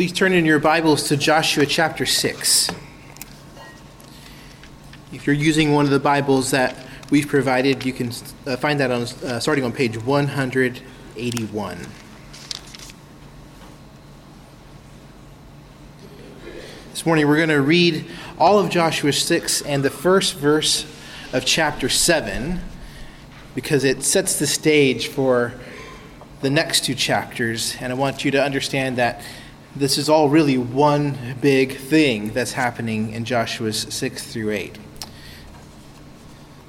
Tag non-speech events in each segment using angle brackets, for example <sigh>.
Please turn in your Bibles to Joshua chapter 6. If you're using one of the Bibles that we've provided, you can uh, find that on uh, starting on page 181. This morning we're going to read all of Joshua 6 and the first verse of chapter 7 because it sets the stage for the next two chapters. And I want you to understand that this is all really one big thing that's happening in Joshua's 6 through 8.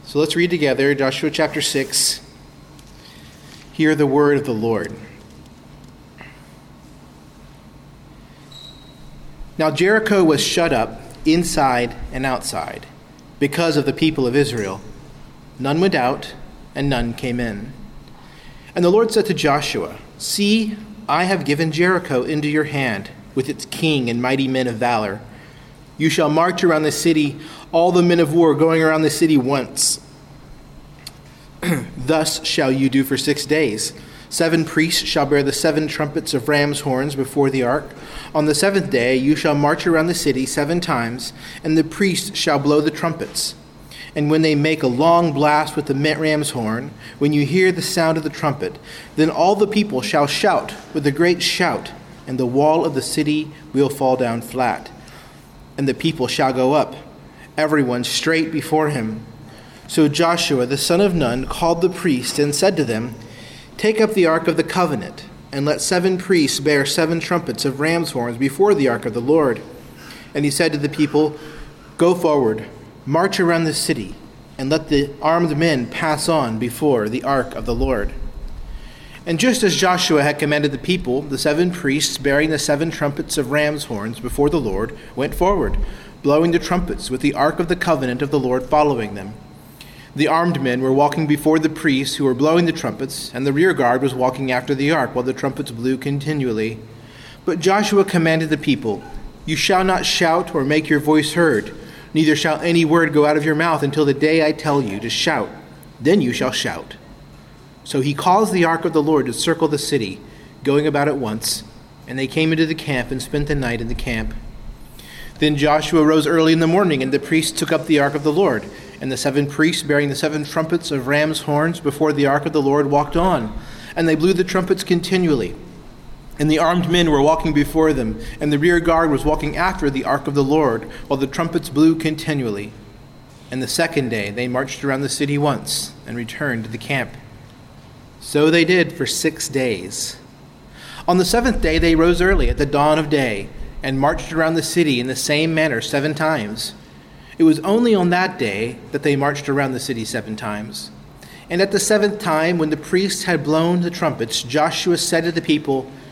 So let's read together Joshua chapter 6. Hear the word of the Lord. Now Jericho was shut up inside and outside because of the people of Israel. None went out, and none came in. And the Lord said to Joshua, See, I have given Jericho into your hand, with its king and mighty men of valor. You shall march around the city, all the men of war going around the city once. <clears throat> Thus shall you do for six days. Seven priests shall bear the seven trumpets of ram's horns before the ark. On the seventh day you shall march around the city seven times, and the priests shall blow the trumpets. And when they make a long blast with the ram's horn, when you hear the sound of the trumpet, then all the people shall shout with a great shout, and the wall of the city will fall down flat. And the people shall go up, everyone straight before him. So Joshua the son of Nun called the priests and said to them, Take up the ark of the covenant, and let seven priests bear seven trumpets of ram's horns before the ark of the Lord. And he said to the people, Go forward March around the city, and let the armed men pass on before the ark of the Lord. And just as Joshua had commanded the people, the seven priests bearing the seven trumpets of ram's horns before the Lord went forward, blowing the trumpets, with the ark of the covenant of the Lord following them. The armed men were walking before the priests who were blowing the trumpets, and the rear guard was walking after the ark while the trumpets blew continually. But Joshua commanded the people, You shall not shout or make your voice heard Neither shall any word go out of your mouth until the day I tell you to shout. Then you shall shout. So he caused the ark of the Lord to circle the city, going about at once. And they came into the camp and spent the night in the camp. Then Joshua rose early in the morning, and the priests took up the ark of the Lord. And the seven priests, bearing the seven trumpets of ram's horns before the ark of the Lord, walked on. And they blew the trumpets continually. And the armed men were walking before them, and the rear guard was walking after the ark of the Lord, while the trumpets blew continually. And the second day they marched around the city once, and returned to the camp. So they did for six days. On the seventh day they rose early at the dawn of day, and marched around the city in the same manner seven times. It was only on that day that they marched around the city seven times. And at the seventh time, when the priests had blown the trumpets, Joshua said to the people,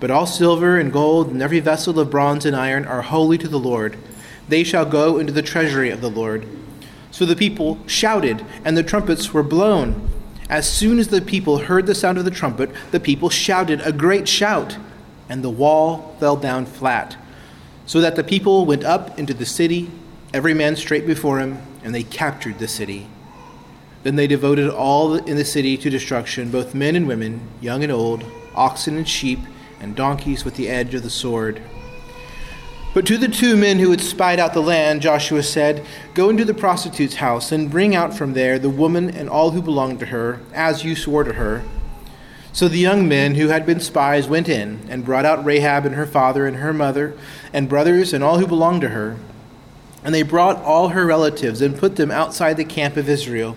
But all silver and gold and every vessel of bronze and iron are holy to the Lord. They shall go into the treasury of the Lord. So the people shouted, and the trumpets were blown. As soon as the people heard the sound of the trumpet, the people shouted a great shout, and the wall fell down flat, so that the people went up into the city, every man straight before him, and they captured the city. Then they devoted all in the city to destruction, both men and women, young and old, oxen and sheep and donkeys with the edge of the sword. But to the two men who had spied out the land, Joshua said, Go into the prostitute's house and bring out from there the woman and all who belong to her, as you swore to her. So the young men who had been spies went in and brought out Rahab and her father and her mother and brothers and all who belonged to her. And they brought all her relatives and put them outside the camp of Israel.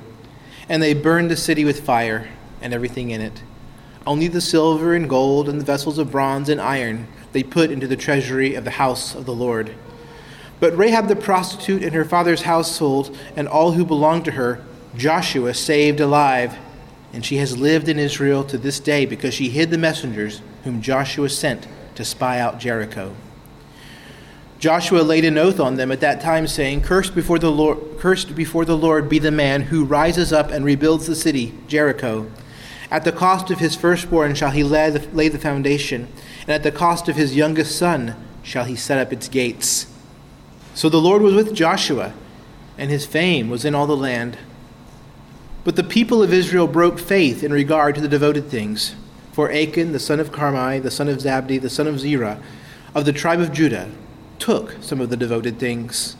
And they burned the city with fire and everything in it. Only the silver and gold and the vessels of bronze and iron they put into the treasury of the house of the Lord. But Rahab the prostitute and her father's household and all who belonged to her, Joshua saved alive, and she has lived in Israel to this day because she hid the messengers whom Joshua sent to spy out Jericho. Joshua laid an oath on them at that time, saying, Cursed before the Lord, cursed before the Lord be the man who rises up and rebuilds the city, Jericho. At the cost of his firstborn shall he lay the, lay the foundation, and at the cost of his youngest son shall he set up its gates. So the Lord was with Joshua, and his fame was in all the land. But the people of Israel broke faith in regard to the devoted things. For Achan, the son of Carmi, the son of Zabdi, the son of Zerah, of the tribe of Judah, took some of the devoted things,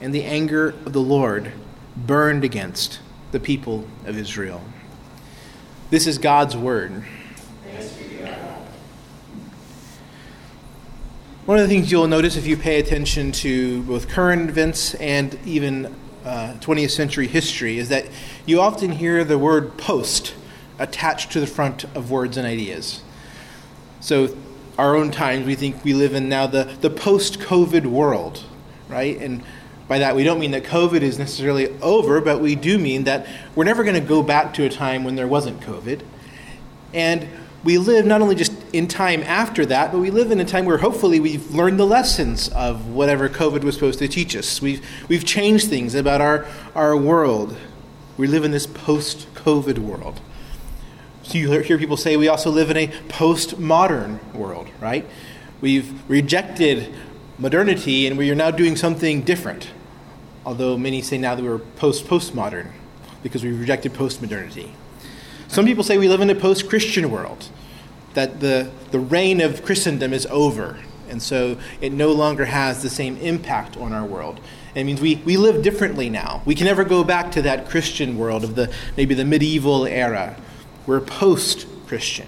and the anger of the Lord burned against the people of Israel. This is God's word. One of the things you'll notice if you pay attention to both current events and even uh, 20th century history is that you often hear the word post attached to the front of words and ideas. So, our own times, we think we live in now the, the post COVID world, right? And by that, we don't mean that COVID is necessarily over, but we do mean that we're never going to go back to a time when there wasn't COVID. And we live not only just in time after that, but we live in a time where hopefully we've learned the lessons of whatever COVID was supposed to teach us. We've, we've changed things about our, our world. We live in this post COVID world. So you hear people say we also live in a post-modern world, right? We've rejected modernity and we are now doing something different. Although many say now that we're post-postmodern because we've rejected post-modernity. Some people say we live in a post-Christian world, that the, the reign of Christendom is over, and so it no longer has the same impact on our world. It means we, we live differently now. We can never go back to that Christian world of the maybe the medieval era we're post Christian.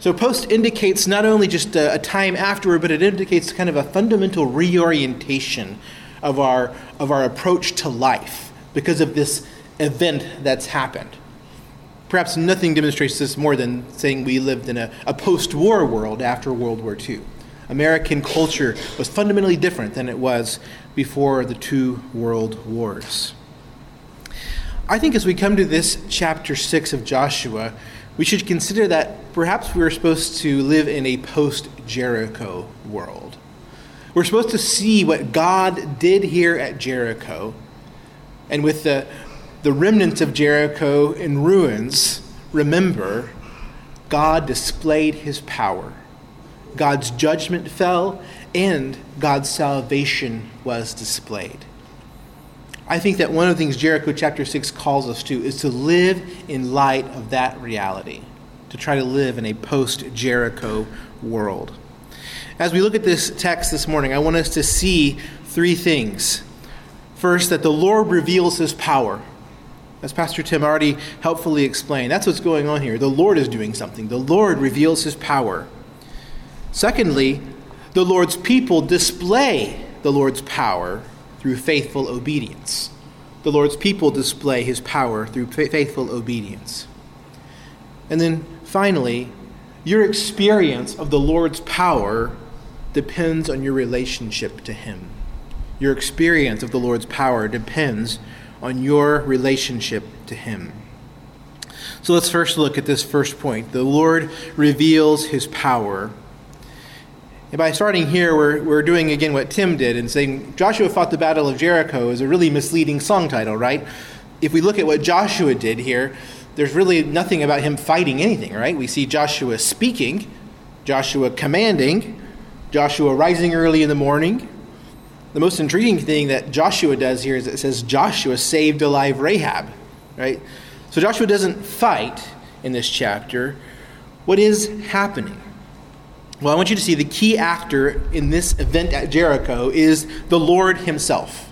So, post indicates not only just a, a, time afterward, but it indicates kind of a fundamental reorientation of our, of our approach to life because of this event that's happened. Perhaps nothing demonstrates this more than saying we lived in a, a post war world after World War II. American culture was fundamentally different than it was before the two world wars. I think as we come to this chapter 6 of Joshua, we should consider that perhaps we're supposed to live in a post Jericho world. We're supposed to see what God did here at Jericho, and with the, the remnants of Jericho in ruins, remember God displayed his power. God's judgment fell, and God's salvation was displayed. I think that one of the things Jericho chapter 6 calls us to is to live in light of that reality, to try to live in a post Jericho world. As we look at this text this morning, I want us to see three things. First, that the Lord reveals his power. As Pastor Tim already helpfully explained, that's what's going on here. The Lord is doing something, the Lord reveals his power. Secondly, the Lord's people display the Lord's power through faithful obedience. The Lord's people display his power through faithful obedience. And then finally, your experience of the Lord's power depends on your relationship to him. Your experience of the Lord's power depends on your relationship to him. So let's first look at this first point. The Lord reveals his power and by starting here, we're, we're doing again what Tim did and saying Joshua fought the Battle of Jericho is a really misleading song title, right? If we look at what Joshua did here, there's really nothing about him fighting anything, right? We see Joshua speaking, Joshua commanding, Joshua rising early in the morning. The most intriguing thing that Joshua does here is it says Joshua saved alive Rahab, right? So Joshua doesn't fight in this chapter. What is happening? Well, I want you to see the key actor in this event at Jericho is the Lord Himself.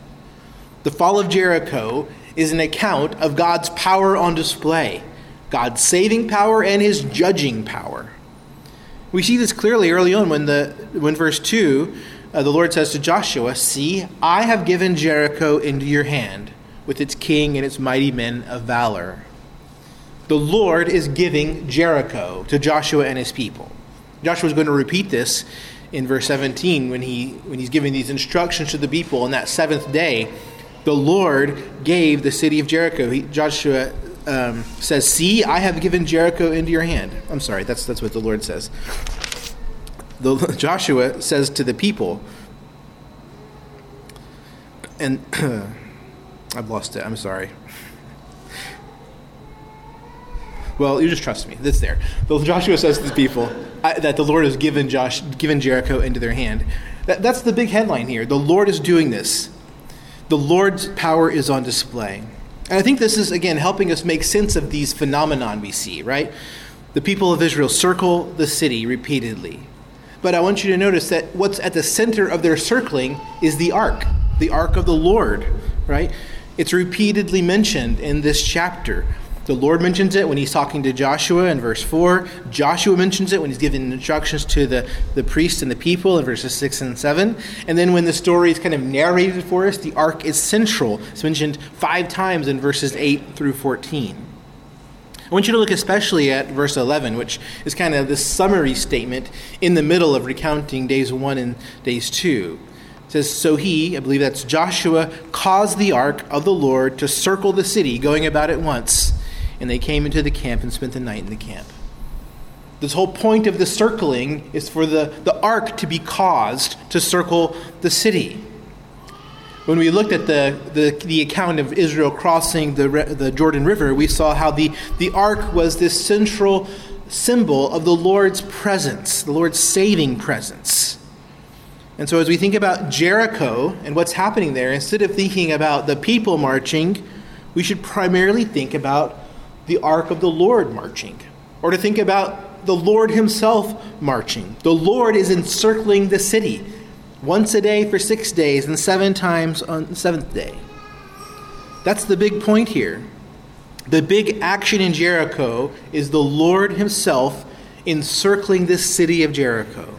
The fall of Jericho is an account of God's power on display, God's saving power and His judging power. We see this clearly early on when, the, when verse 2, uh, the Lord says to Joshua, See, I have given Jericho into your hand, with its king and its mighty men of valor. The Lord is giving Jericho to Joshua and his people. Joshua is going to repeat this in verse 17 when, he, when he's giving these instructions to the people on that seventh day. The Lord gave the city of Jericho. He, Joshua um, says, See, I have given Jericho into your hand. I'm sorry, that's, that's what the Lord says. The, <laughs> Joshua says to the people, and <clears throat> I've lost it. I'm sorry. Well, you just trust me. It's there. Joshua says to the people that the Lord has given Josh, given Jericho into their hand. That, that's the big headline here. The Lord is doing this. The Lord's power is on display. And I think this is, again, helping us make sense of these phenomenon we see, right? The people of Israel circle the city repeatedly. But I want you to notice that what's at the center of their circling is the ark, the ark of the Lord, right? It's repeatedly mentioned in this chapter. The Lord mentions it when he's talking to Joshua in verse 4. Joshua mentions it when he's giving instructions to the, the priests and the people in verses 6 and 7. And then when the story is kind of narrated for us, the ark is central. It's mentioned five times in verses 8 through 14. I want you to look especially at verse 11, which is kind of the summary statement in the middle of recounting days 1 and days 2. It says, So he, I believe that's Joshua, caused the ark of the Lord to circle the city, going about it once and they came into the camp and spent the night in the camp. This whole point of the circling is for the, the ark to be caused to circle the city. When we looked at the, the, the account of Israel crossing the, the Jordan River, we saw how the, the ark was this central symbol of the Lord's presence, the Lord's saving presence. And so, as we think about Jericho and what's happening there, instead of thinking about the people marching, we should primarily think about the ark of the Lord marching, or to think about the Lord Himself marching. The Lord is encircling the city once a day for six days and seven times on the seventh day. That's the big point here. The big action in Jericho is the Lord Himself encircling this city of Jericho.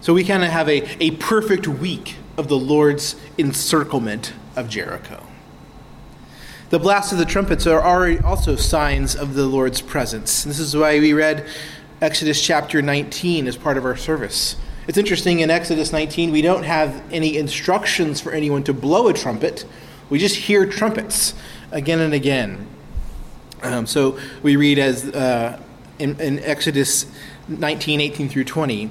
So we kind of have a, a perfect week of the Lord's encirclement of Jericho. The blast of the trumpets are already also signs of the Lord's presence. This is why we read Exodus chapter 19 as part of our service. It's interesting in Exodus 19, we don't have any instructions for anyone to blow a trumpet. We just hear trumpets again and again. Um, so we read as uh, in, in Exodus 19, 18 through 20.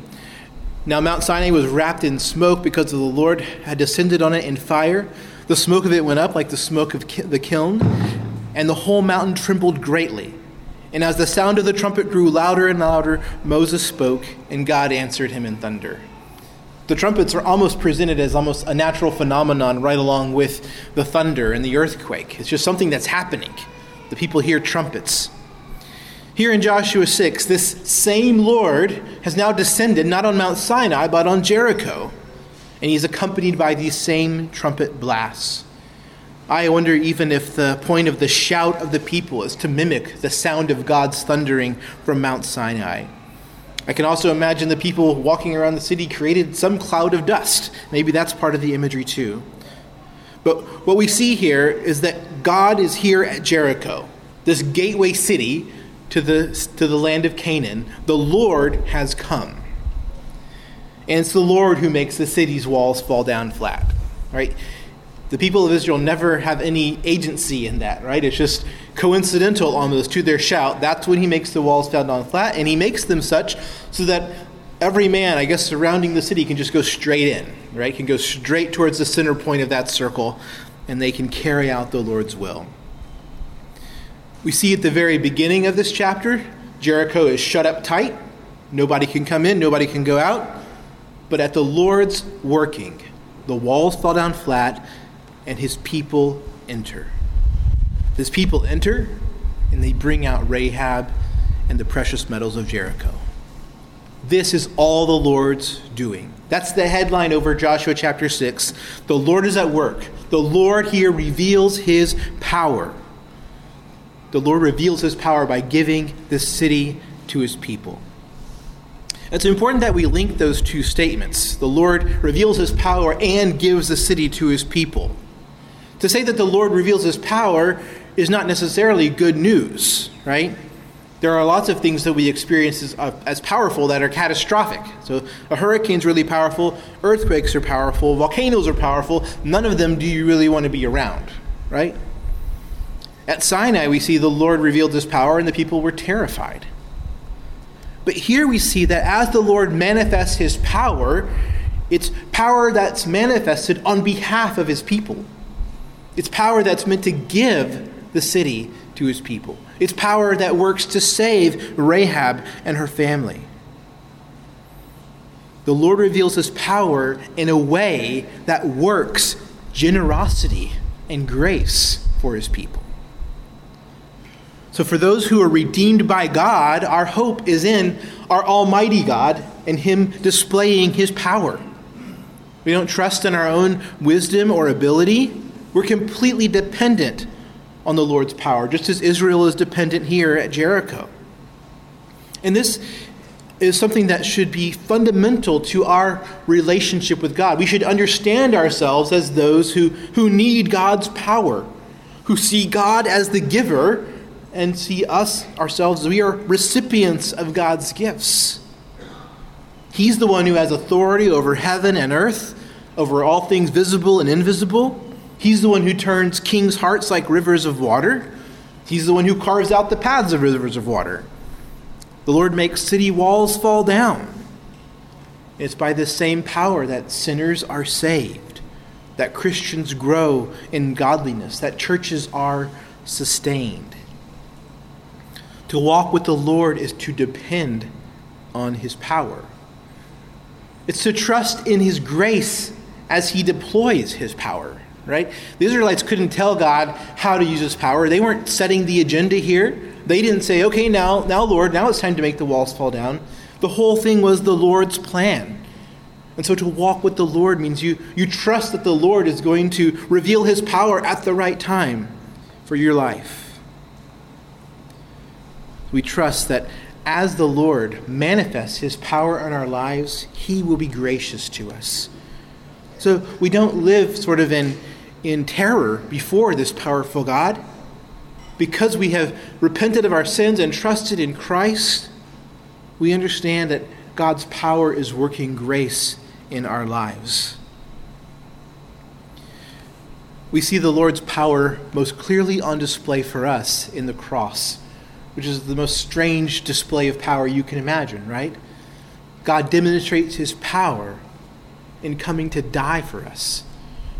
Now Mount Sinai was wrapped in smoke because the Lord had descended on it in fire. The smoke of it went up like the smoke of the kiln, and the whole mountain trembled greatly. And as the sound of the trumpet grew louder and louder, Moses spoke, and God answered him in thunder. The trumpets are almost presented as almost a natural phenomenon right along with the thunder and the earthquake. It's just something that's happening. The people hear trumpets. Here in Joshua 6, this same Lord has now descended not on Mount Sinai, but on Jericho and he's accompanied by these same trumpet blasts. I wonder even if the point of the shout of the people is to mimic the sound of God's thundering from Mount Sinai. I can also imagine the people walking around the city created some cloud of dust. Maybe that's part of the imagery too. But what we see here is that God is here at Jericho, this gateway city to the, to the land of Canaan. The Lord has come. And it's the Lord who makes the city's walls fall down flat, right? The people of Israel never have any agency in that, right? It's just coincidental almost to their shout. That's when he makes the walls fall down flat, and he makes them such so that every man, I guess, surrounding the city can just go straight in, right? Can go straight towards the center point of that circle, and they can carry out the Lord's will. We see at the very beginning of this chapter, Jericho is shut up tight. Nobody can come in, nobody can go out. But at the Lord's working, the walls fall down flat and his people enter. His people enter and they bring out Rahab and the precious metals of Jericho. This is all the Lord's doing. That's the headline over Joshua chapter 6. The Lord is at work. The Lord here reveals his power. The Lord reveals his power by giving this city to his people. It's important that we link those two statements. The Lord reveals his power and gives the city to his people. To say that the Lord reveals his power is not necessarily good news, right? There are lots of things that we experience as, uh, as powerful that are catastrophic. So, a hurricane's really powerful, earthquakes are powerful, volcanoes are powerful. None of them do you really want to be around, right? At Sinai, we see the Lord revealed his power and the people were terrified. But here we see that as the Lord manifests his power, It's power that's manifested on behalf of his people. It's power that's meant to give the city to his people. It's power that works to save Rahab and her family. The Lord reveals his power in a way that works generosity and grace for his people. So, for those who are redeemed by God, our hope is in our Almighty God and Him displaying His power. We don't trust in our own wisdom or ability. We're completely dependent on the Lord's power, just as Israel is dependent here at Jericho. And this is something that should be fundamental to our relationship with God. We should understand ourselves as those who, who need God's power, who see God as the giver and see us ourselves we are recipients of God's gifts. He's the one who has authority over heaven and earth, over all things visible and invisible. He's the one who turns kings' hearts like rivers of water. He's the one who carves out the paths of rivers of water. The Lord makes city walls fall down. It's by this same power that sinners are saved, that Christians grow in godliness, that churches are sustained. To walk with the Lord is to depend on his power. It's to trust in his grace as he deploys his power, right? The Israelites couldn't tell God how to use his power. They weren't setting the agenda here. They didn't say, okay, now, now, Lord, now it's time to make the walls fall down. The whole thing was the Lord's plan. And so to walk with the Lord means you, you trust that the Lord is going to reveal his power at the right time for your life we trust that as the Lord manifests his power in our lives, he will be gracious to us. So we don't live sort of in, in terror before this powerful God. Because we have repented of our sins and trusted in Christ, we understand that God's power is working grace in our lives. We see the Lord's power most clearly on display for us in the cross which is the most strange display of power you can imagine, right? God demonstrates his power in coming to die for us.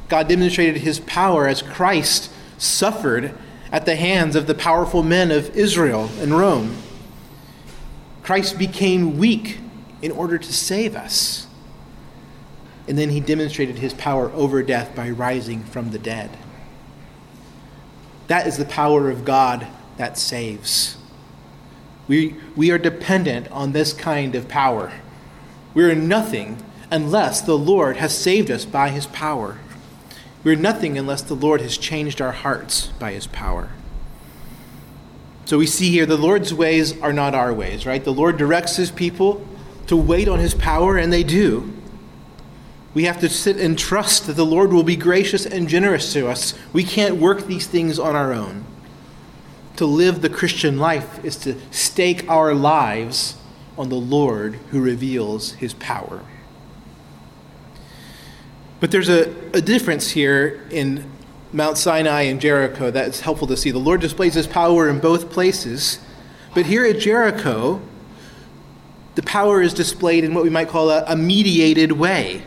God demonstrated his power as Christ suffered at the hands of the powerful men of Israel and Rome. Christ became weak in order to save us. And then he demonstrated his power over death by rising from the dead. That is the power of God that saves. We, we are dependent on this kind of power. We are nothing unless the Lord has saved us by his power. We are nothing unless the Lord has changed our hearts by his power. So we see here the Lord's ways are not our ways, right? The Lord directs his people to wait on his power, and they do. We have to sit and trust that the Lord will be gracious and generous to us. We can't work these things on our own to live the Christian life is to stake our lives on the Lord who reveals his power. But there's a, a difference here in Mount Sinai and Jericho that's helpful to see. The Lord displays his power in both places, but here at Jericho, the power is displayed in what we might call a, a mediated way.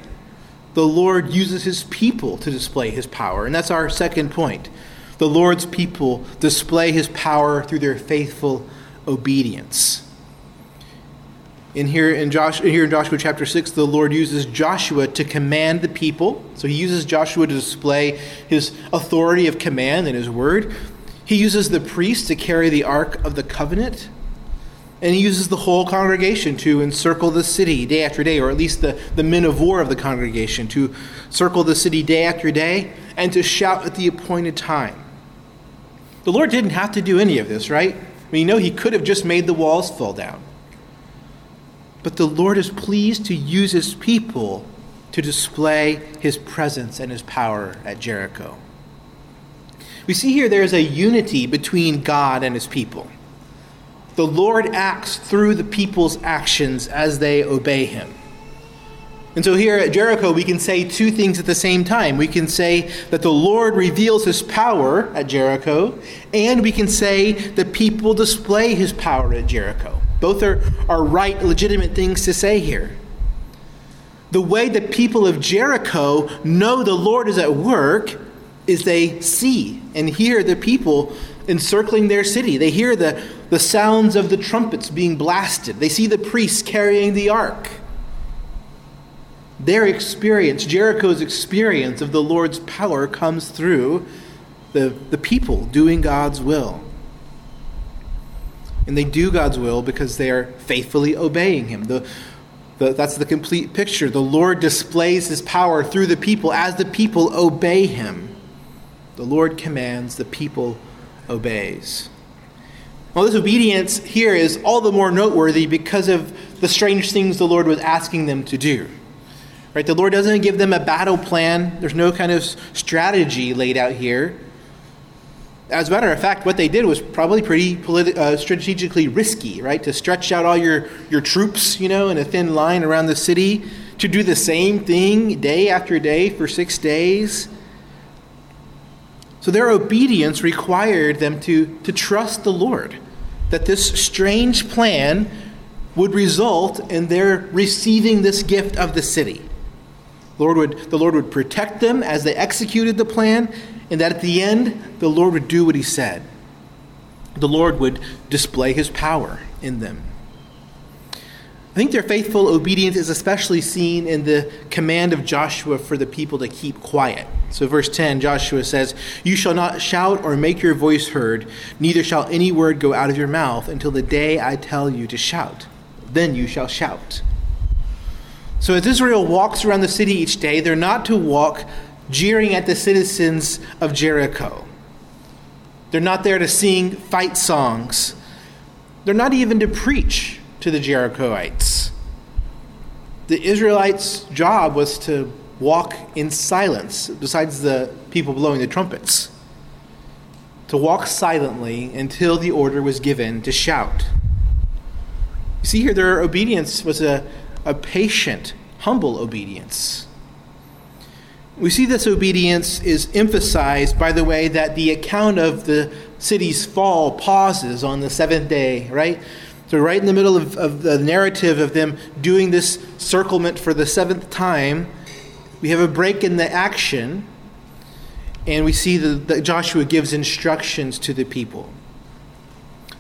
The Lord uses his people to display his power, and that's our second point the Lord's people display his power through their faithful obedience. In here in, Joshua, here in Joshua chapter 6, the Lord uses Joshua to command the people. So he uses Joshua to display his authority of command and his word. He uses the priest to carry the ark of the covenant. And he uses the whole congregation to encircle the city day after day, or at least the, the men of war of the congregation to circle the city day after day and to shout at the appointed time. The Lord didn't have to do any of this, right? I mean, you know, He could have just made the walls fall down. But the Lord is pleased to use His people to display His presence and His power at Jericho. We see here there is a unity between God and His people. The Lord acts through the people's actions as they obey Him. And so here at Jericho, we can say two things at the same time. We can say that the Lord reveals his power at Jericho, and we can say the people display his power at Jericho. Both are, are right, legitimate things to say here. The way the people of Jericho know the Lord is at work is they see and hear the people encircling their city. They hear the, the sounds of the trumpets being blasted. They see the priests carrying the ark. Their experience, Jericho's experience of the Lord's power, comes through the, the people doing God's will. And they do God's will because they are faithfully obeying Him. The, the, that's the complete picture. The Lord displays His power through the people as the people obey Him. The Lord commands, the people obeys. Well, this obedience here is all the more noteworthy because of the strange things the Lord was asking them to do. Right? The Lord doesn't give them a battle plan. There's no kind of strategy laid out here. As a matter of fact, what they did was probably pretty politi- uh, strategically risky, right? To stretch out all your, your troops, you know, in a thin line around the city, to do the same thing day after day for six days. So their obedience required them to, to trust the Lord, that this strange plan would result in their receiving this gift of the city. Lord would, the Lord would protect them as they executed the plan, and that at the end, the Lord would do what he said. The Lord would display his power in them. I think their faithful obedience is especially seen in the command of Joshua for the people to keep quiet. So, verse 10, Joshua says, You shall not shout or make your voice heard, neither shall any word go out of your mouth until the day I tell you to shout. Then you shall shout. So, as Israel walks around the city each day, they're not to walk jeering at the citizens of Jericho. They're not there to sing fight songs. They're not even to preach to the Jerichoites. The Israelites' job was to walk in silence, besides the people blowing the trumpets. To walk silently until the order was given to shout. You see here, their obedience was a, a patient, humble obedience. We see this obedience is emphasized by the way that the account of the city's fall pauses on the seventh day, right? So, right in the middle of, of the narrative of them doing this circlement for the seventh time, we have a break in the action, and we see that Joshua gives instructions to the people.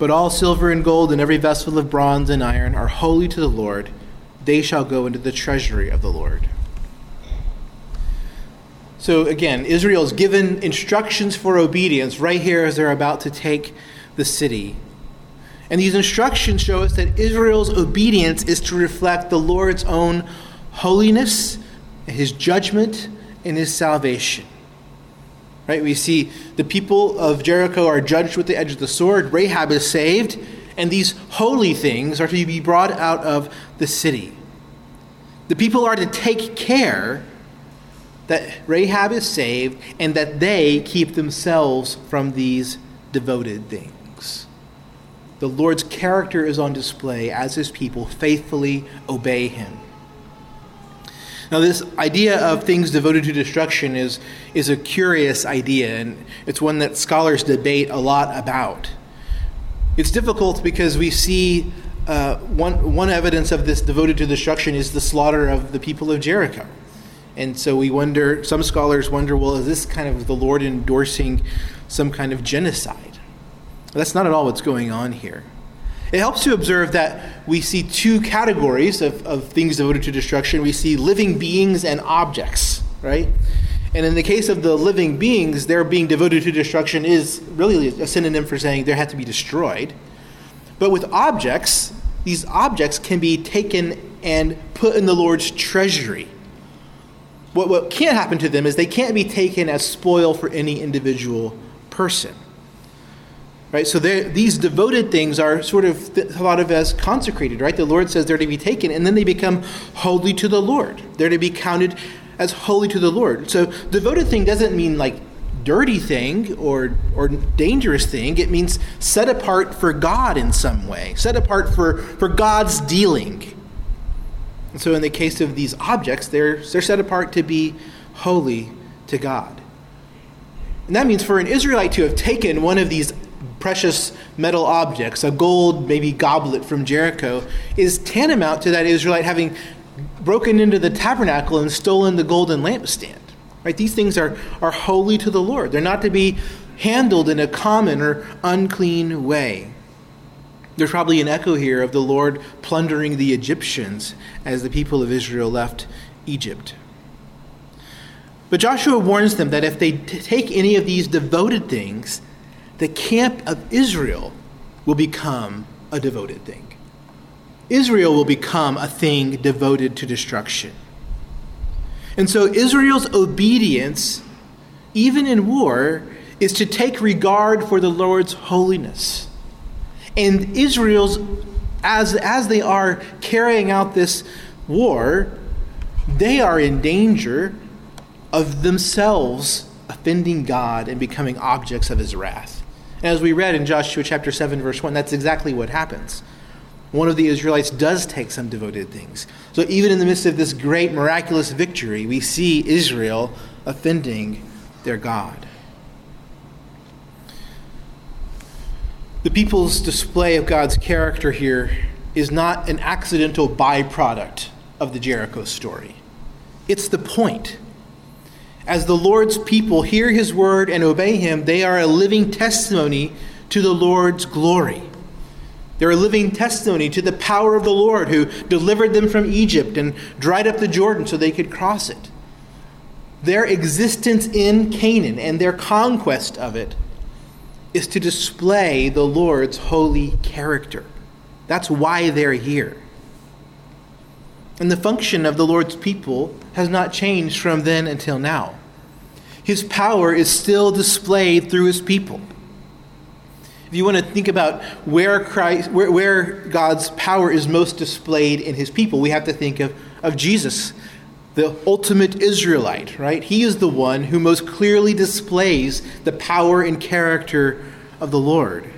But all silver and gold and every vessel of bronze and iron are holy to the Lord. They shall go into the treasury of the Lord. So again, Israel is given instructions for obedience right here as they're about to take the city. And these instructions show us that Israel's obedience is to reflect the Lord's own holiness, his judgment, and his salvation. Right? We see the people of Jericho are judged with the edge of the sword, Rahab is saved, and these holy things are to be brought out of the city. The people are to take care that Rahab is saved and that they keep themselves from these devoted things the Lord's character is on display as his people faithfully obey him. Now, this idea of things devoted to destruction is, is a curious idea, and it's one that scholars debate a lot about. It's difficult because we see uh, one, one evidence of this devoted to destruction is the slaughter of the people of Jericho. And so we wonder, some scholars wonder, well, is this kind of the Lord endorsing some kind of genocide? That's not at all what's going on here. It helps to observe that we see two categories of, of things devoted to destruction. We see living beings and objects, right? And in the case of the living beings, their being devoted to destruction is really a synonym for saying they have to be destroyed. But with objects, these objects can be taken and put in the Lord's treasury. What, what can't happen to them is they can't be taken as spoil for any individual person. Right? So these devoted things are sort of thought of as consecrated, right? The Lord says they're to be taken, and then they become holy to the Lord. They're to be counted as holy to the Lord. So devoted thing doesn't mean like dirty thing or or dangerous thing. It means set apart for God in some way, set apart for, for God's dealing. And so in the case of these objects, they're they're set apart to be holy to God. And that means for an Israelite to have taken one of these precious metal objects, a gold, maybe goblet from Jericho, is tantamount to that Israelite having broken into the tabernacle and stolen the golden lampstand. Right? These things are, are holy to the Lord. They're not to be handled in a common or unclean way. There's probably an echo here of the Lord plundering the Egyptians as the people of Israel left Egypt. But Joshua warns them that if they t- take any of these devoted things, the camp of Israel will become a devoted thing. Israel will become a thing devoted to destruction. And so Israel's obedience, even in war, is to take regard for the Lord's holiness. And Israel's, as, as they are carrying out this war, they are in danger of themselves offending God and becoming objects of his wrath. As we read in Joshua chapter 7, verse 1, that's exactly what happens. One of the Israelites does take some devoted things. So even in the midst of this great miraculous victory, we see Israel offending their God. The people's display of God's character here is not an accidental byproduct of the Jericho story. It's the point. As the Lord's people hear his word and obey him, they are a living testimony to the Lord's glory. They're a living testimony to the power of the Lord who delivered them from Egypt and dried up the Jordan so they could cross it. Their existence in Canaan and their conquest of it is to display the Lord's holy character. That's why they're here. And the function of the Lord's people has not changed from then until now. His power is still displayed through his people. If you want to think about where Christ, where, where God's power is most displayed in his people, we have to think of, of Jesus, the ultimate Israelite, right? He is the one who most clearly displays the power and character of the Lord.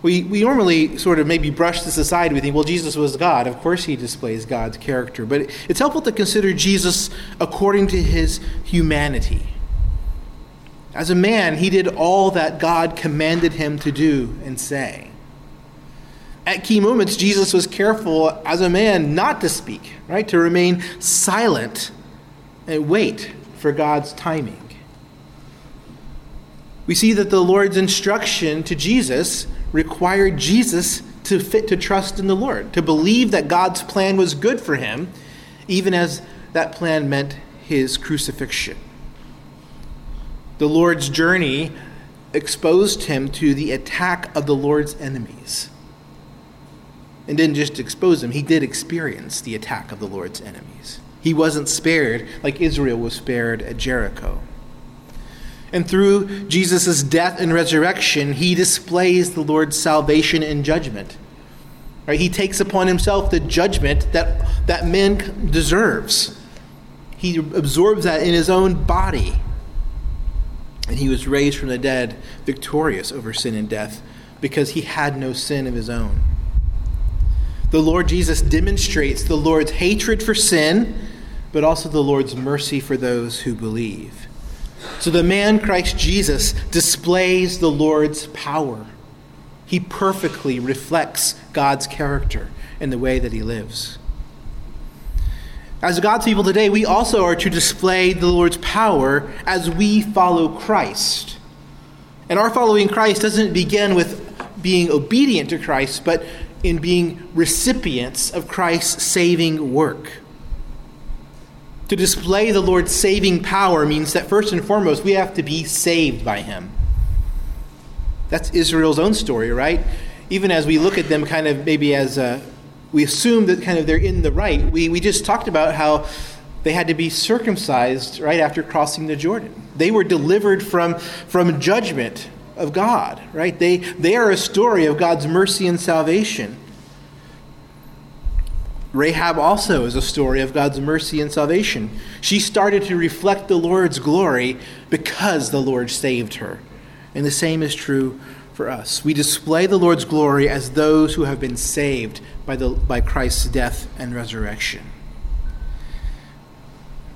We, we normally sort of maybe brush this aside. We think, well, Jesus was God. Of course, he displays God's character. But it's helpful to consider Jesus according to his humanity. As a man, he did all that God commanded him to do and say. At key moments, Jesus was careful as a man not to speak, right? To remain silent and wait for God's timing. We see that the Lord's instruction to Jesus required Jesus to fit to trust in the Lord, to believe that God's plan was good for him, even as that plan meant his crucifixion. The Lord's journey exposed him to the attack of the Lord's enemies. And didn't just expose him, he did experience the attack of the Lord's enemies. He wasn't spared like Israel was spared at Jericho. And through Jesus' death and resurrection, he displays the Lord's salvation and judgment. Right? He takes upon himself the judgment that, that man deserves. He absorbs that in his own body and he was raised from the dead victorious over sin and death because he had no sin of his own. The Lord Jesus demonstrates the Lord's hatred for sin, but also the Lord's mercy for those who believe. So the man Christ Jesus displays the Lord's power. He perfectly reflects God's character in the way that he lives. As God's people today, we also are to display the Lord's power as we follow Christ. And our following Christ doesn't begin with being obedient to Christ, but in being recipients of Christ's saving work. To display the Lord's saving power means that first and foremost, we have to be saved by Him. That's Israel's own story, right? Even as we look at them kind of maybe as a we assume that kind of they're in the right. We, we just talked about how they had to be circumcised right after crossing the Jordan. They were delivered from, from judgment of God, right? They, they are a story of God's mercy and salvation. Rahab also is a story of God's mercy and salvation. She started to reflect the Lord's glory because the Lord saved her. And the same is true for us. We display the Lord's glory as those who have been saved by, the, by Christ's death and resurrection.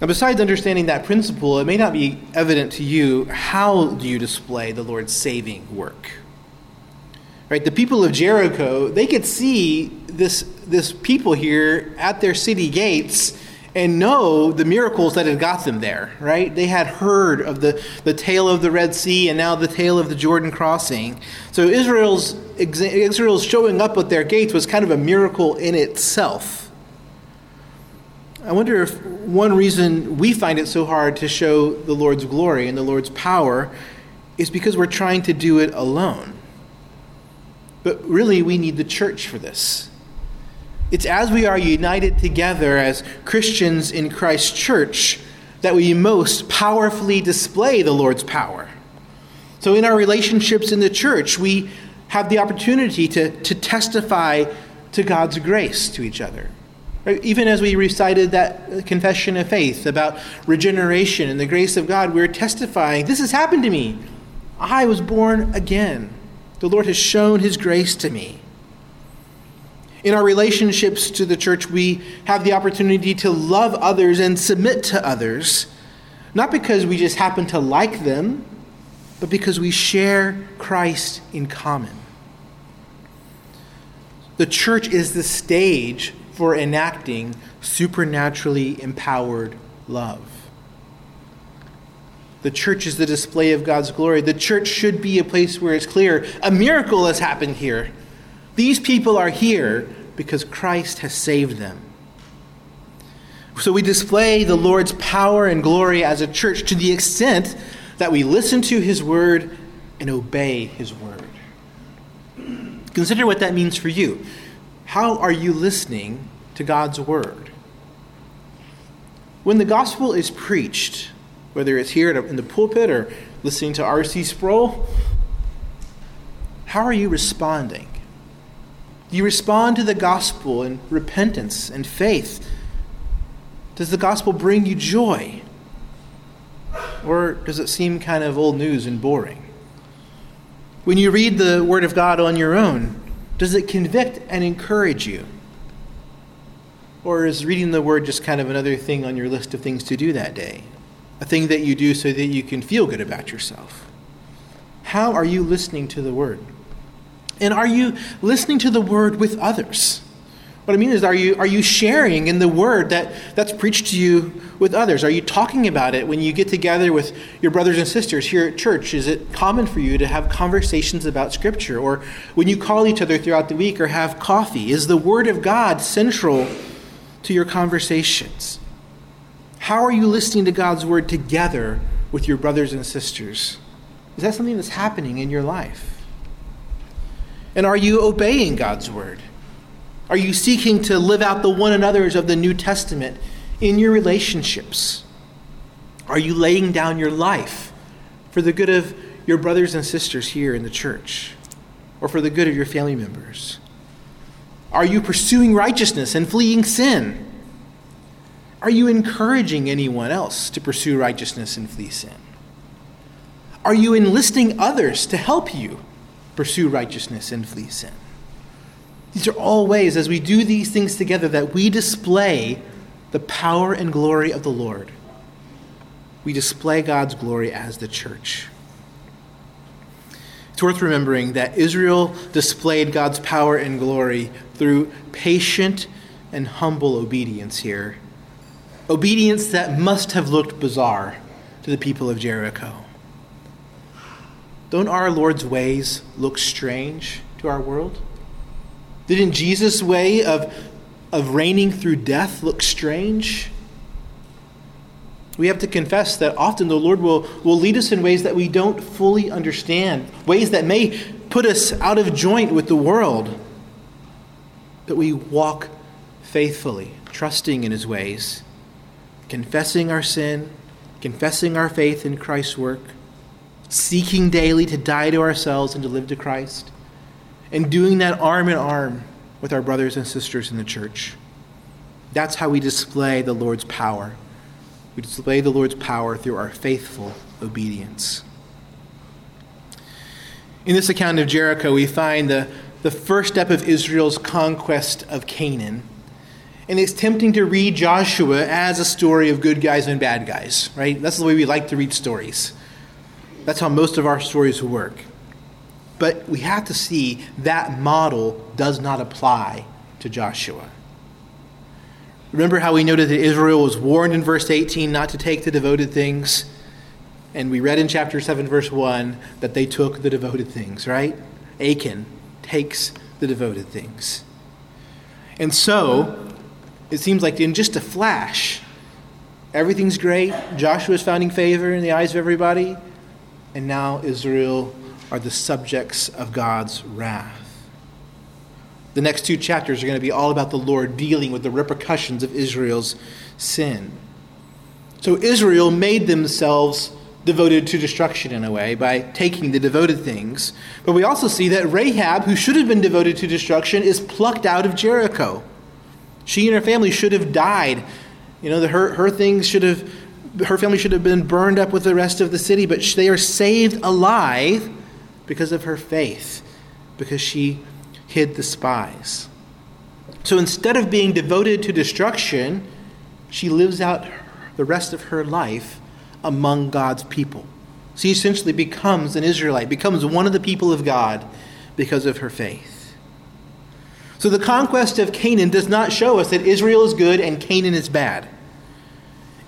Now, besides understanding that principle, it may not be evident to you how do you display the Lord's saving work. Right? The people of Jericho, they could see this, this people here at their city gates and know the miracles that had got them there, right? They had heard of the, the tale of the Red Sea and now the tale of the Jordan crossing. So Israel's, Israel's showing up at their gates was kind of a miracle in itself. I wonder if one reason we find it so hard to show the Lord's glory and the Lord's power is because we're trying to do it alone. But really, we need the church for this. It's as we are united together as Christians in Christ's church that we most powerfully display the Lord's power. So, in our relationships in the church, we have the opportunity to, to testify to God's grace to each other. Even as we recited that confession of faith about regeneration and the grace of God, we're testifying, This has happened to me. I was born again. The Lord has shown his grace to me. In our relationships to the church, we have the opportunity to love others and submit to others, not because we just happen to like them, but because we share Christ in common. The church is the stage for enacting supernaturally empowered love. The church is the display of God's glory. The church should be a place where it's clear a miracle has happened here. These people are here because Christ has saved them. So we display the Lord's power and glory as a church to the extent that we listen to his word and obey his word. Consider what that means for you. How are you listening to God's word? When the gospel is preached, whether it's here in the pulpit or listening to R.C. Sproul, how are you responding? You respond to the gospel in repentance and faith? Does the gospel bring you joy? Or does it seem kind of old news and boring? When you read the Word of God on your own, does it convict and encourage you? Or is reading the Word just kind of another thing on your list of things to do that day? a thing that you do so that you can feel good about yourself. How are you listening to the word? And are you listening to the word with others? What I mean is, are you, are you sharing in the word that, that's preached to you with others? Are you talking about it when you get together with your brothers and sisters here at church? Is it common for you to have conversations about Scripture? Or when you call each other throughout the week or have coffee? Is the Word of God central to your conversations? How are you listening to God's word together with your brothers and sisters? Is that something that's happening in your life? And are you obeying God's word? Are you seeking to live out the one another's of the New Testament in your relationships? Are you laying down your life for the good of your brothers and sisters here in the church or for the good of your family members? Are you pursuing righteousness and fleeing sin? Are you encouraging anyone else to pursue righteousness and flee sin? Are you enlisting others to help you pursue righteousness and flee sin? These are all ways, as we do these things together, that we display the power and glory of the Lord. We display God's glory as the church. It's worth remembering that Israel displayed God's power and glory through patient and humble obedience here obedience that must have looked bizarre to the people of Jericho. Don't our Lord's ways look strange to our world? Didn't Jesus' way of, of reigning through death look strange? We have to confess that often the Lord will, will lead us in ways that we don't fully understand, ways that may put us out of joint with the world. But we walk faithfully, trusting in his ways confessing our sin, confessing our faith in Christ's work, seeking daily to die to ourselves and to live to Christ, and doing that arm in arm with our brothers and sisters in the church. That's how we display the Lord's power. We display the Lord's power through our faithful obedience. In this account of Jericho, we find the, the first step of Israel's conquest of Canaan. And it's tempting to read Joshua as a story of good guys and bad guys, right? That's the way we like to read stories. That's how most of our stories work. But we have to see that model does not apply to Joshua. Remember how we noted that Israel was warned in verse 18 not to take the devoted things? And we read in chapter 7, verse 1, that they took the devoted things, right? Achan takes the devoted things. And so, it seems like in just a flash, everything's great. Joshua's finding favor in the eyes of everybody. And now Israel are the subjects of God's wrath. The next two chapters are going to be all about the Lord dealing with the repercussions of Israel's sin. So Israel made themselves devoted to destruction in a way by taking the devoted things. But we also see that Rahab, who should have been devoted to destruction, is plucked out of Jericho. She and her family should have died. You know, the, her, her things should have, her family should have been burned up with the rest of the city, but they are saved alive because of her faith, because she hid the spies. So instead of being devoted to destruction, she lives out the rest of her life among God's people. She essentially becomes an Israelite, becomes one of the people of God because of her faith. So the conquest of Canaan does not show us that Israel is good and Canaan is bad.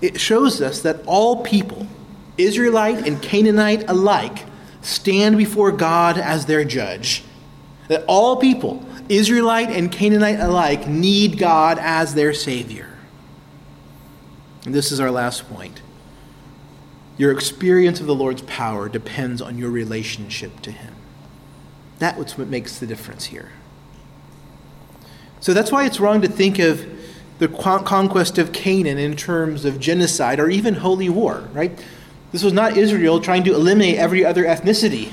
It shows us that all people, Israelite and Canaanite alike, stand before God as their judge. That all people, Israelite and Canaanite alike, need God as their Savior. And this is our last point. Your experience of the Lord's power depends on your relationship to Him. That's what makes the difference here. So that's why it's wrong to think of the conquest of Canaan in terms of genocide or even holy war, right? This was not Israel trying to eliminate every other ethnicity.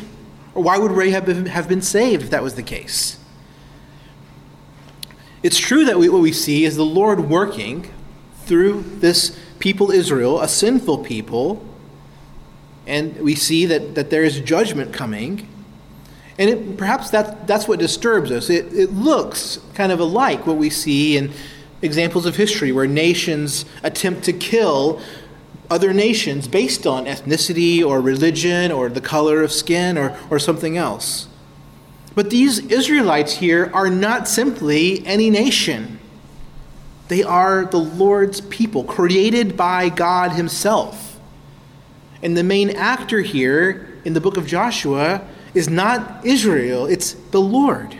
Or why would Rahab have been saved if that was the case? It's true that we, what we see is the Lord working through this people, Israel, a sinful people, and we see that, that there is judgment coming. And it, perhaps that, that's what disturbs us. It, it looks kind of alike what we see in examples of history where nations attempt to kill other nations based on ethnicity or religion or the color of skin or, or something else. But these Israelites here are not simply any nation. They are the Lord's people, created by God Himself. And the main actor here in the book of Joshua is not Israel, it's the Lord.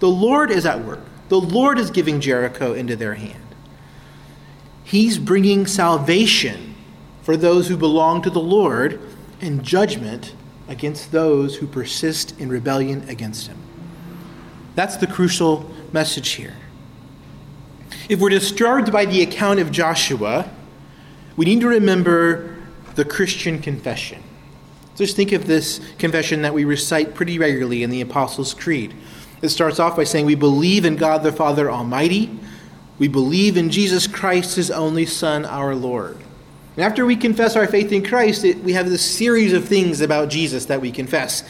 The Lord is at work. The Lord is giving Jericho into their hand. He's bringing salvation for those who belong to the Lord and judgment against those who persist in rebellion against him. That's the crucial message here. If we're disturbed by the account of Joshua, we need to remember the Christian confession. Just think of this confession that we recite pretty regularly in the Apostles' Creed. It starts off by saying, We believe in God the Father Almighty. We believe in Jesus Christ, his only Son, our Lord. And after we confess our faith in Christ, it, we have this series of things about Jesus that we confess.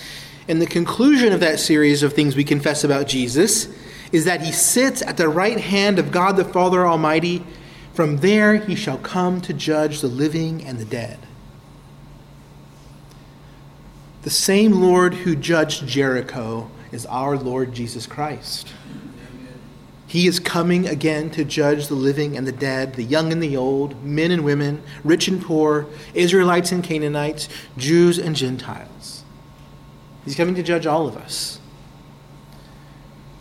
And the conclusion of that series of things we confess about Jesus is that he sits at the right hand of God the Father Almighty. From there he shall come to judge the living and the dead. The same Lord who judged Jericho is our Lord Jesus Christ. He is coming again to judge the living and the dead, the young and the old, men and women, rich and poor, Israelites and Canaanites, Jews and Gentiles. He's coming to judge all of us.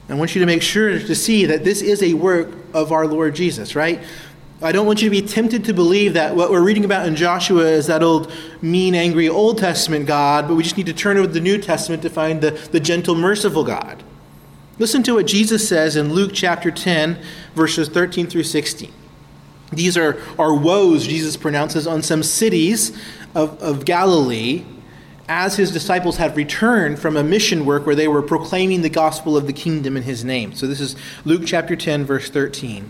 I want you to make sure to see that this is a work of our Lord Jesus, right? I don't want you to be tempted to believe that what we're reading about in Joshua is that old mean, angry Old Testament God, but we just need to turn over the New Testament to find the, the gentle, merciful God. Listen to what Jesus says in Luke chapter 10, verses 13 through 16. These are, are woes Jesus pronounces on some cities of, of Galilee as his disciples had returned from a mission work where they were proclaiming the gospel of the kingdom in his name. So this is Luke chapter 10, verse 13.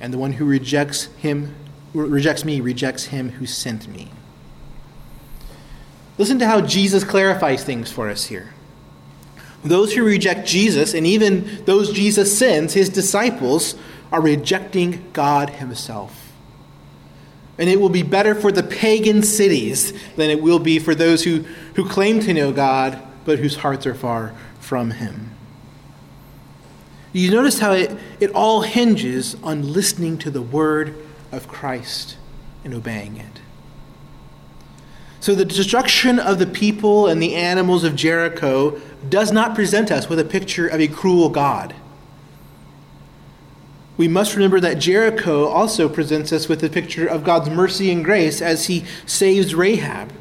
and the one who rejects him rejects me rejects him who sent me. Listen to how Jesus clarifies things for us here. Those who reject Jesus, and even those Jesus sends, his disciples, are rejecting God himself. And it will be better for the pagan cities than it will be for those who, who claim to know God, but whose hearts are far from him. You notice how it, it all hinges on listening to the word of Christ and obeying it. So the destruction of the people and the animals of Jericho does not present us with a picture of a cruel God. We must remember that Jericho also presents us with a picture of God's mercy and grace as he saves Rahab.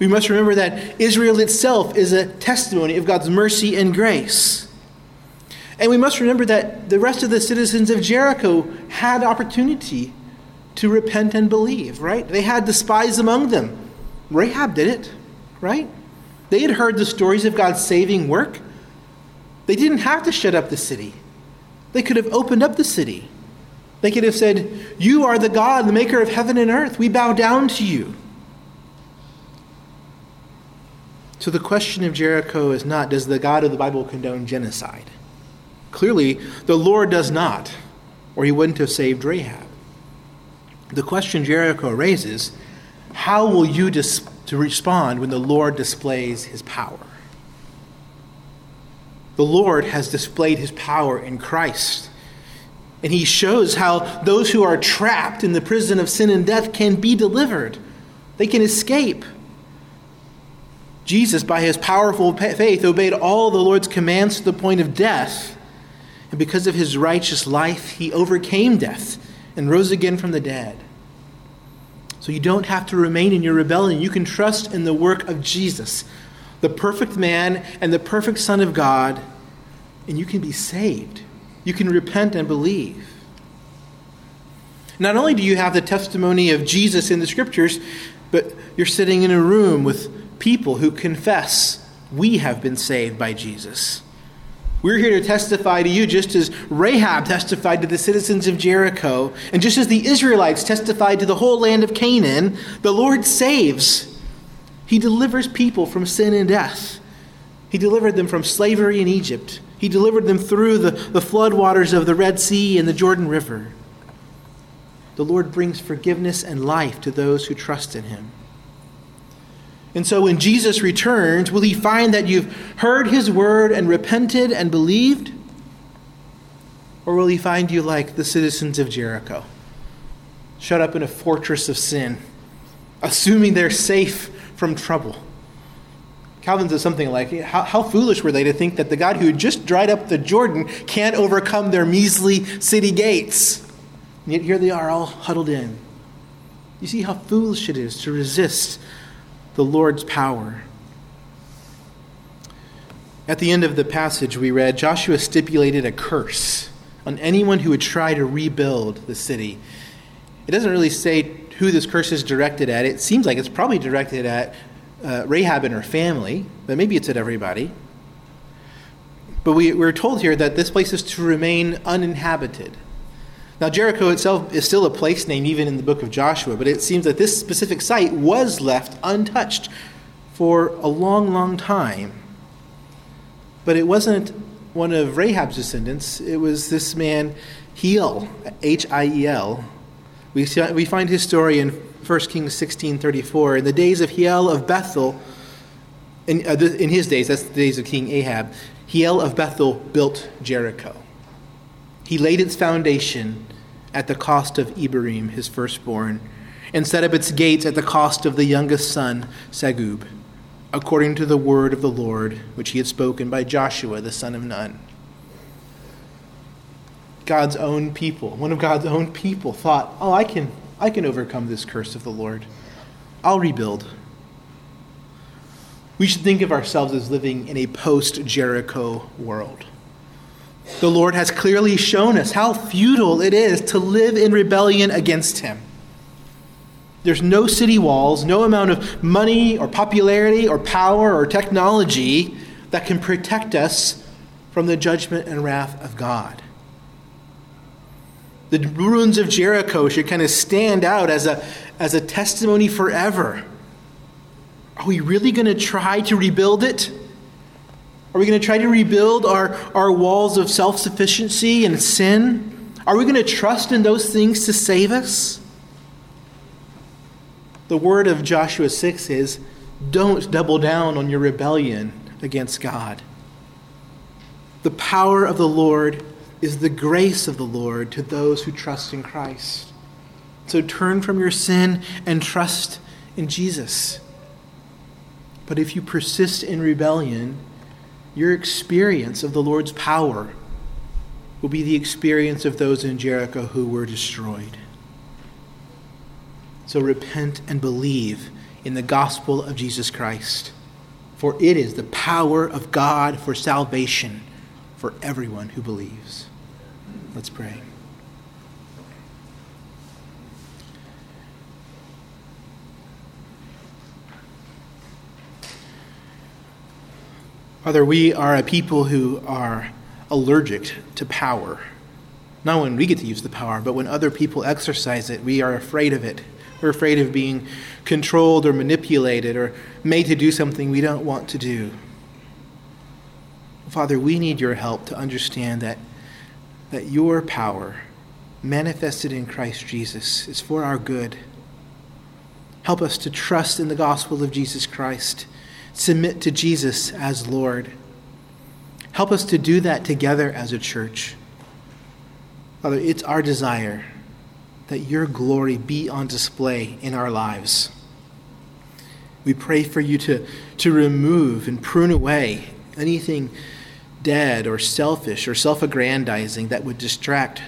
We must remember that Israel itself is a testimony of God's mercy and grace. And we must remember that the rest of the citizens of Jericho had opportunity to repent and believe, right? They had the spies among them. Rahab did it, right? They had heard the stories of God's saving work. They didn't have to shut up the city. They could have opened up the city. They could have said, You are the God, the maker of heaven and earth. We bow down to you. So the question of Jericho is not Does the God of the Bible condone genocide? Clearly, the Lord does not, or he wouldn't have saved Rahab. The question Jericho raises how will you dis- to respond when the Lord displays his power? The Lord has displayed his power in Christ. And he shows how those who are trapped in the prison of sin and death can be delivered, they can escape. Jesus, by his powerful faith, obeyed all the Lord's commands to the point of death. And because of his righteous life, he overcame death and rose again from the dead. So you don't have to remain in your rebellion. You can trust in the work of Jesus, the perfect man and the perfect Son of God, and you can be saved. You can repent and believe. Not only do you have the testimony of Jesus in the scriptures, but you're sitting in a room with people who confess, We have been saved by Jesus. We're here to testify to you just as Rahab testified to the citizens of Jericho, and just as the Israelites testified to the whole land of Canaan, the Lord saves. He delivers people from sin and death. He delivered them from slavery in Egypt. He delivered them through the, the floodwaters of the Red Sea and the Jordan River. The Lord brings forgiveness and life to those who trust in him. And so when Jesus returns, will he find that you've heard his word and repented and believed? Or will he find you like the citizens of Jericho, shut up in a fortress of sin, assuming they're safe from trouble? Calvin says something like, how, how, foolish were they to think that the God who had just dried up the Jordan can't overcome their measly city gates? And yet here they are, all huddled in. You see how foolish it is to resist the Lord's power. At the end of the passage we read, Joshua stipulated a curse on anyone who would try to rebuild the city. It doesn't really say who this curse is directed at. It seems like it's probably directed at uh, Rahab and her family, but maybe it's at everybody. But we, we're told here that this place is to remain uninhabited. Now, Jericho itself is still a place name, even in the book of Joshua, but it seems that this specific site was left untouched for a long, long time. But it wasn't one of Rahab's descendants, it was this man, Hiel, H I E L. We, we find his story in 1 Kings 16:34. In the days of Hiel of Bethel, in, uh, in his days, that's the days of King Ahab, Hiel of Bethel built Jericho. He laid its foundation at the cost of Abiram, his firstborn, and set up its gates at the cost of the youngest son, Segub, according to the word of the Lord, which he had spoken by Joshua, the son of Nun. God's own people, one of God's own people, thought, oh, I can, I can overcome this curse of the Lord. I'll rebuild. We should think of ourselves as living in a post Jericho world. The Lord has clearly shown us how futile it is to live in rebellion against Him. There's no city walls, no amount of money or popularity or power or technology that can protect us from the judgment and wrath of God. The ruins of Jericho should kind of stand out as a, as a testimony forever. Are we really going to try to rebuild it? Are we going to try to rebuild our, our walls of self sufficiency and sin? Are we going to trust in those things to save us? The word of Joshua 6 is don't double down on your rebellion against God. The power of the Lord is the grace of the Lord to those who trust in Christ. So turn from your sin and trust in Jesus. But if you persist in rebellion, your experience of the Lord's power will be the experience of those in Jericho who were destroyed. So repent and believe in the gospel of Jesus Christ, for it is the power of God for salvation for everyone who believes. Let's pray. Father, we are a people who are allergic to power. Not when we get to use the power, but when other people exercise it, we are afraid of it. We're afraid of being controlled or manipulated or made to do something we don't want to do. Father, we need your help to understand that, that your power, manifested in Christ Jesus, is for our good. Help us to trust in the gospel of Jesus Christ, submit to Jesus as Lord. Help us to do that together as a church. Father, it's our desire that your glory be on display in our lives. We pray for you to, to remove and prune away anything dead or selfish or self aggrandizing that would distract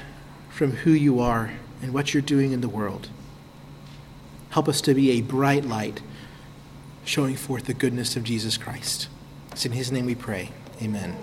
from who you are and what you're doing in the world. Help us to be a bright light showing forth the goodness of Jesus Christ. It's in his name we pray. Amen.